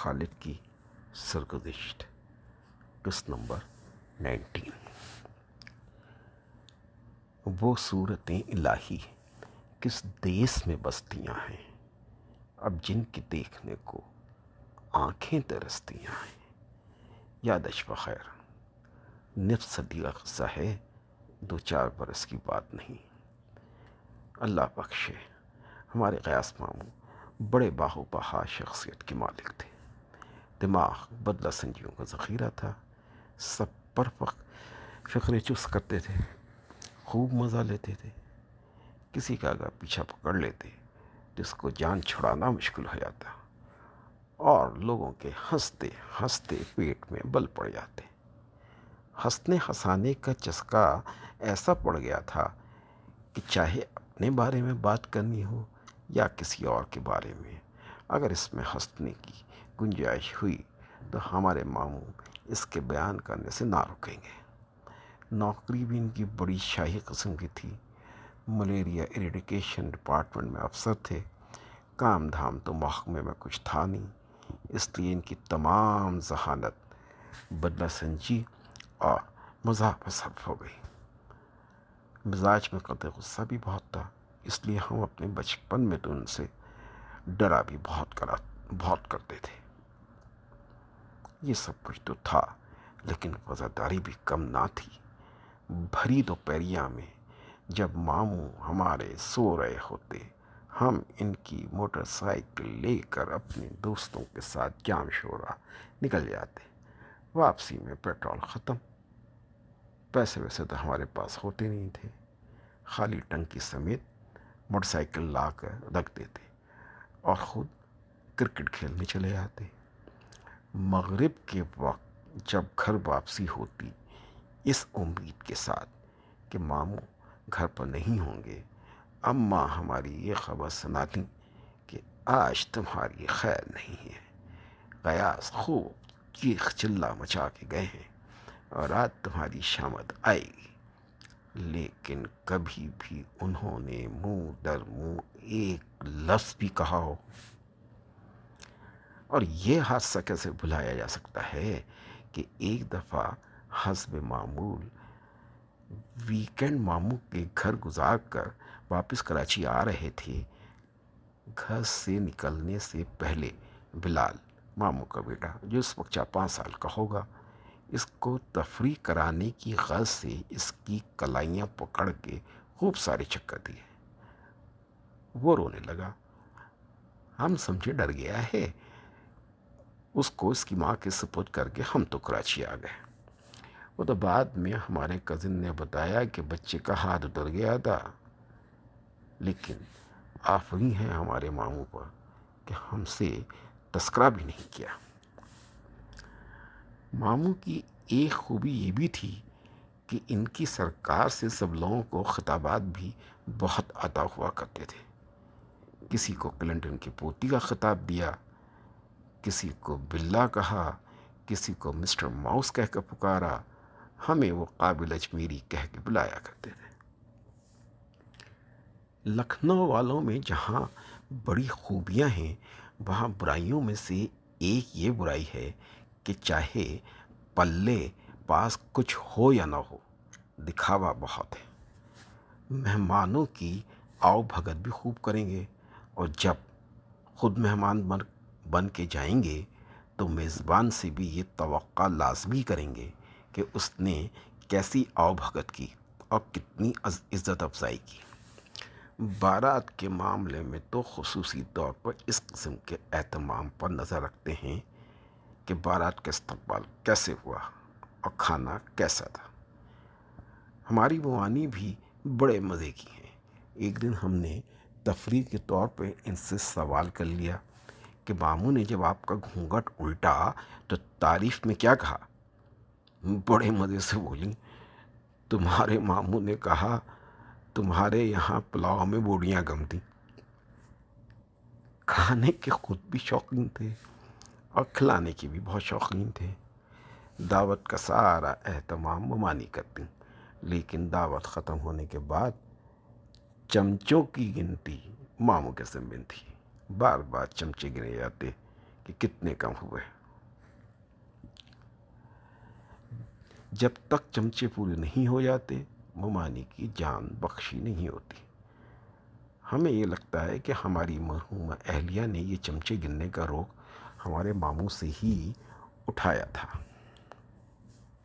خالد کی سرگزشت۔ قسط number nineteen? وہ صورتیں الہی کس دیس میں بستیاں ہیں؟ اب جن کی دیکھنے کو آنکھیں ترستیاں ہیں۔ یادش بخیر نف صدی قصہ ہے، دو چار برس کی بات نہیں۔ اللہ بخشے، ہمارے قیاس ماموں بڑے باہو بہا شخصیت کے مالک تھے۔ دماغ بدلہ سنجیوں کا ذخیرہ تھا۔ سب پر فخر چس کرتے تھے، خوب مزہ لیتے تھے۔ کسی کا اگر پیچھا پکڑ لیتے، جس کو جان چھڑانا مشکل ہو جاتا۔ اور لوگوں کے ہنستے ہنستے پیٹ میں بل پڑ جاتے۔ ہنسنے ہنسانے کا چسکا ایسا پڑ گیا تھا کہ چاہے اپنے بارے میں بات کرنی ہو یا کسی اور کے بارے میں۔ اگر اس میں ہنسنے کی گنجائش ہوئی تو ہمارے ماموں اس کے بیان کرنے سے نہ رکیں گے۔ نوکری بھی ان کی بڑی شاہی قسم کی تھی۔ ملیریا ایریڈیکیشن ڈپارٹمنٹ میں افسر تھے۔ کام دھام تو محکمے میں کچھ تھا نہیں۔ اس لیے ان کی تمام ذہانت بدلہ سنجی اور مزاح پسند ہو گئی۔ مزاج میں قطع غصہ بھی بہت تھا، اس لیے ہم اپنے بچپن میں تو ان سے ڈرا بھی بہت کرا، بہت کرتے تھے۔ یہ سب کچھ تو تھا، لیکن وزاداری بھی کم نہ تھی۔ بھری دوپہریاں میں جب ماموں ہمارے سو رہے ہوتے، ہم ان کی موٹر سائیکل لے کر اپنے دوستوں کے ساتھ جام شورا نکل جاتے۔ واپسی میں پیٹرول ختم۔ پیسے ویسے تو ہمارے پاس ہوتے نہیں تھے۔ خالی ٹنکی سمیت موٹر سائیکل لا کر رکھ دیتے۔ اور خود کرکٹ کھیلنے چلے جاتے مغرب کے وقت جب گھر واپسی ہوتی، اس امید کے ساتھ کہ ماموں گھر پر نہیں ہوں گے، اماں ہماری یہ خبر سناتی کہ آج تمہاری خیر نہیں ہے۔ قیاس خوب چیخ چلا مچا کے گئے ہیں اور آج تمہاری شامت آئے گی۔ لیکن کبھی بھی انہوں نے منہ در منہ ایک لفظ بھی کہا ہو۔ اور یہ حادثہ کیسے بھلایا جا سکتا ہے کہ ایک دفعہ حسب معمول ویکینڈ ماموں کے گھر گزار کر واپس کراچی آ رہے تھے۔ گھر سے نکلنے سے پہلے بلال، ماموں کا بیٹا، جو اس وقت چار پانچ سال کا ہوگا اس کو تفریح کرانے کی غرض سے اس کی کلائیاں پکڑ کے خوب سارے چکر دیے۔ وہ رونے لگا۔ ہم سمجھے ڈر گیا ہے۔ اس کو اس کی ماں کے سپورٹ کر کے ہم تو کراچی آ گئے۔ وہ تو بعد میں ہمارے کزن نے بتایا کہ بچے کا ہاتھ اتر گیا تھا۔ لیکن آفری ہیں ہمارے ماموں پر کہ ہم سے تذکرہ بھی نہیں کیا۔ ماموں کی ایک خوبی یہ بھی تھی کہ ان کی سرکار سے سب لوگوں کو خطابات بھی بہت عطا ہوا کرتے تھے۔ کسی کو کلنٹن کی پوتی کا خطاب دیا، کسی کو بلا کہا، کسی کو مسٹر ماؤس کہہ کر پکارا، ہمیں وہ قابل اجمیری کہہ کے بلایا کرتے تھے۔ لکھنؤ والوں میں جہاں بڑی خوبیاں ہیں، وہاں برائیوں میں سے ایک یہ برائی ہے کہ چاہے پلے پاس کچھ ہو یا نہ ہو، دکھاوا بہت ہے۔ مہمانوں کی آؤ بھگت بھی خوب کریں گے، اور جب خود مہمان بن بن کے جائیں گے تو میزبان سے بھی یہ توقع لازمی کریں گے کہ اس نے کیسی آؤ بھگت کی اور کتنی عزت افزائی کی۔ بارات کے معاملے میں تو خصوصی طور پر اس قسم کے اہتمام پر نظر رکھتے ہیں کہ بارات کا استقبال کیسے ہوا اور کھانا کیسا تھا؟ ہماری موانی بھی بڑے مزے کی ہیں۔ ایک دن ہم نے تفریح کے طور پہ ان سے سوال کر لیا کہ ماموں نے جب آپ کا گھونگٹ الٹا تو تعریف میں کیا کہا؟ بڑے مزے سے بولی تمہارے ماموں نے کہا، تمہارے یہاں پلاؤ میں بوڑیاں گم تھیں۔ کھانے کے خود بھی شوقین تھے۔ اور کھلانے کے بھی بہت شوقین تھے۔ دعوت کا سارا اہتمام ممانی کرتی لیکن دعوت ختم ہونے کے بعد چمچوں کی گنتی ماموں کے ذمہ تھی۔ بار بار چمچے گنے جاتے کہ کتنے کم ہوئے۔ جب تک چمچے پورے نہیں ہو جاتے، ممانی کی جان بخشی نہیں ہوتی۔ ہمیں یہ لگتا ہے کہ ہماری مرحومہ اہلیہ نے یہ چمچے گننے کا روگ ہمارے ماموں سے ہی اٹھایا تھا۔